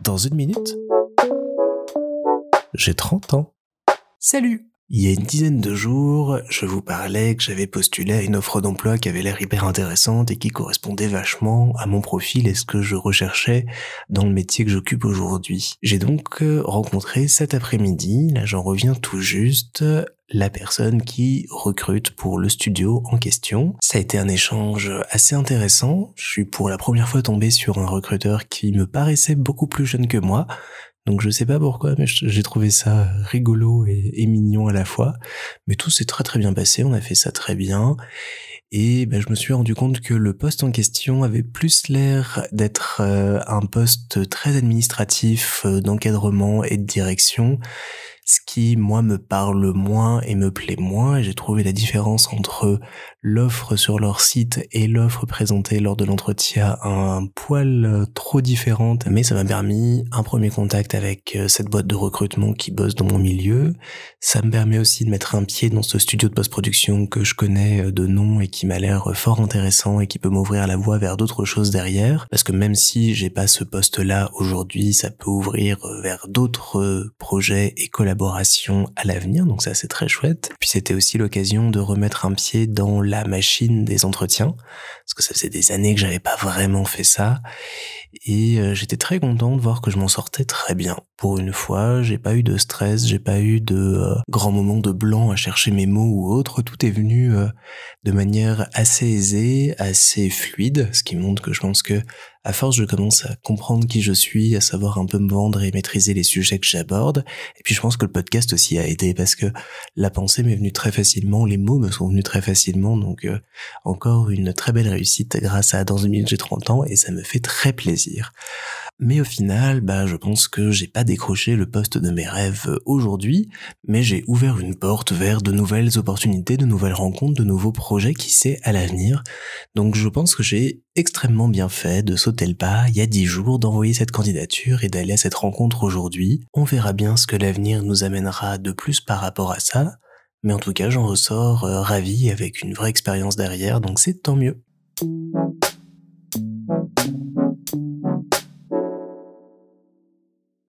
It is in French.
Dans une minute, j'ai 30 ans. Salut il y a une dizaine de jours, je vous parlais que j'avais postulé à une offre d'emploi qui avait l'air hyper intéressante et qui correspondait vachement à mon profil et ce que je recherchais dans le métier que j'occupe aujourd'hui. J'ai donc euh, rencontré cet après-midi, là j'en reviens tout juste, la personne qui recrute pour le studio en question. Ça a été un échange assez intéressant. Je suis pour la première fois tombé sur un recruteur qui me paraissait beaucoup plus jeune que moi, donc je sais pas pourquoi, mais j'ai trouvé ça rigolo et, mignon à la fois. Mais tout s'est très très bien passé, on a fait ça très bien. Et ben, je me suis rendu compte que le poste en question avait plus l'air d'être euh, un poste très administratif euh, d'encadrement et de direction ce qui moi me parle moins et me plaît moins j'ai trouvé la différence entre l'offre sur leur site et l'offre présentée lors de l'entretien un poil euh, trop différente. Mais ça m'a permis un premier contact avec euh, cette boîte de recrutement qui bosse dans mon milieu. Ça me permet aussi de mettre un pied dans ce studio de post-production que je connais euh, de nom et qui m'a l'air fort intéressant et qui peut m'ouvrir la voie vers d'autres choses derrière. Parce que même si j'ai pas ce poste là aujourd'hui ça peut ouvrir vers d'autres projets et collaborations à l'avenir, donc ça c'est très chouette. Puis c'était aussi l'occasion de remettre un pied dans la machine des entretiens, parce que ça faisait des années que j'avais pas vraiment fait ça, et euh, j'étais très content de voir que je m'en sortais très bien. Pour une fois, j'ai pas eu de stress, j'ai pas eu de euh, grands moments de blanc à chercher mes mots ou autre, tout est venu euh, de manière assez aisée, assez fluide, ce qui montre que je pense que à force je commence à comprendre qui je suis, à savoir un peu me vendre et maîtriser les sujets que j'aborde. Et puis je pense que le podcast aussi a aidé parce que la pensée m'est venue très facilement, les mots me sont venus très facilement, donc encore une très belle grâce à Dans une minute j'ai 30 ans et ça me fait très plaisir. Mais au final, bah, je pense que j'ai pas décroché le poste de mes rêves aujourd'hui, mais j'ai ouvert une porte vers de nouvelles opportunités, de nouvelles rencontres, de nouveaux projets qui sait à l'avenir. Donc je pense que j'ai extrêmement bien fait de sauter le pas il y a dix jours, d'envoyer cette candidature et d'aller à cette rencontre aujourd'hui. On verra bien ce que l'avenir nous amènera de plus par rapport à ça. Mais en tout cas, j'en ressors euh, ravi avec une vraie expérience derrière, donc c'est tant mieux. Thank you.